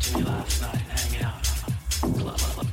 Back after hours. Kick back after hours.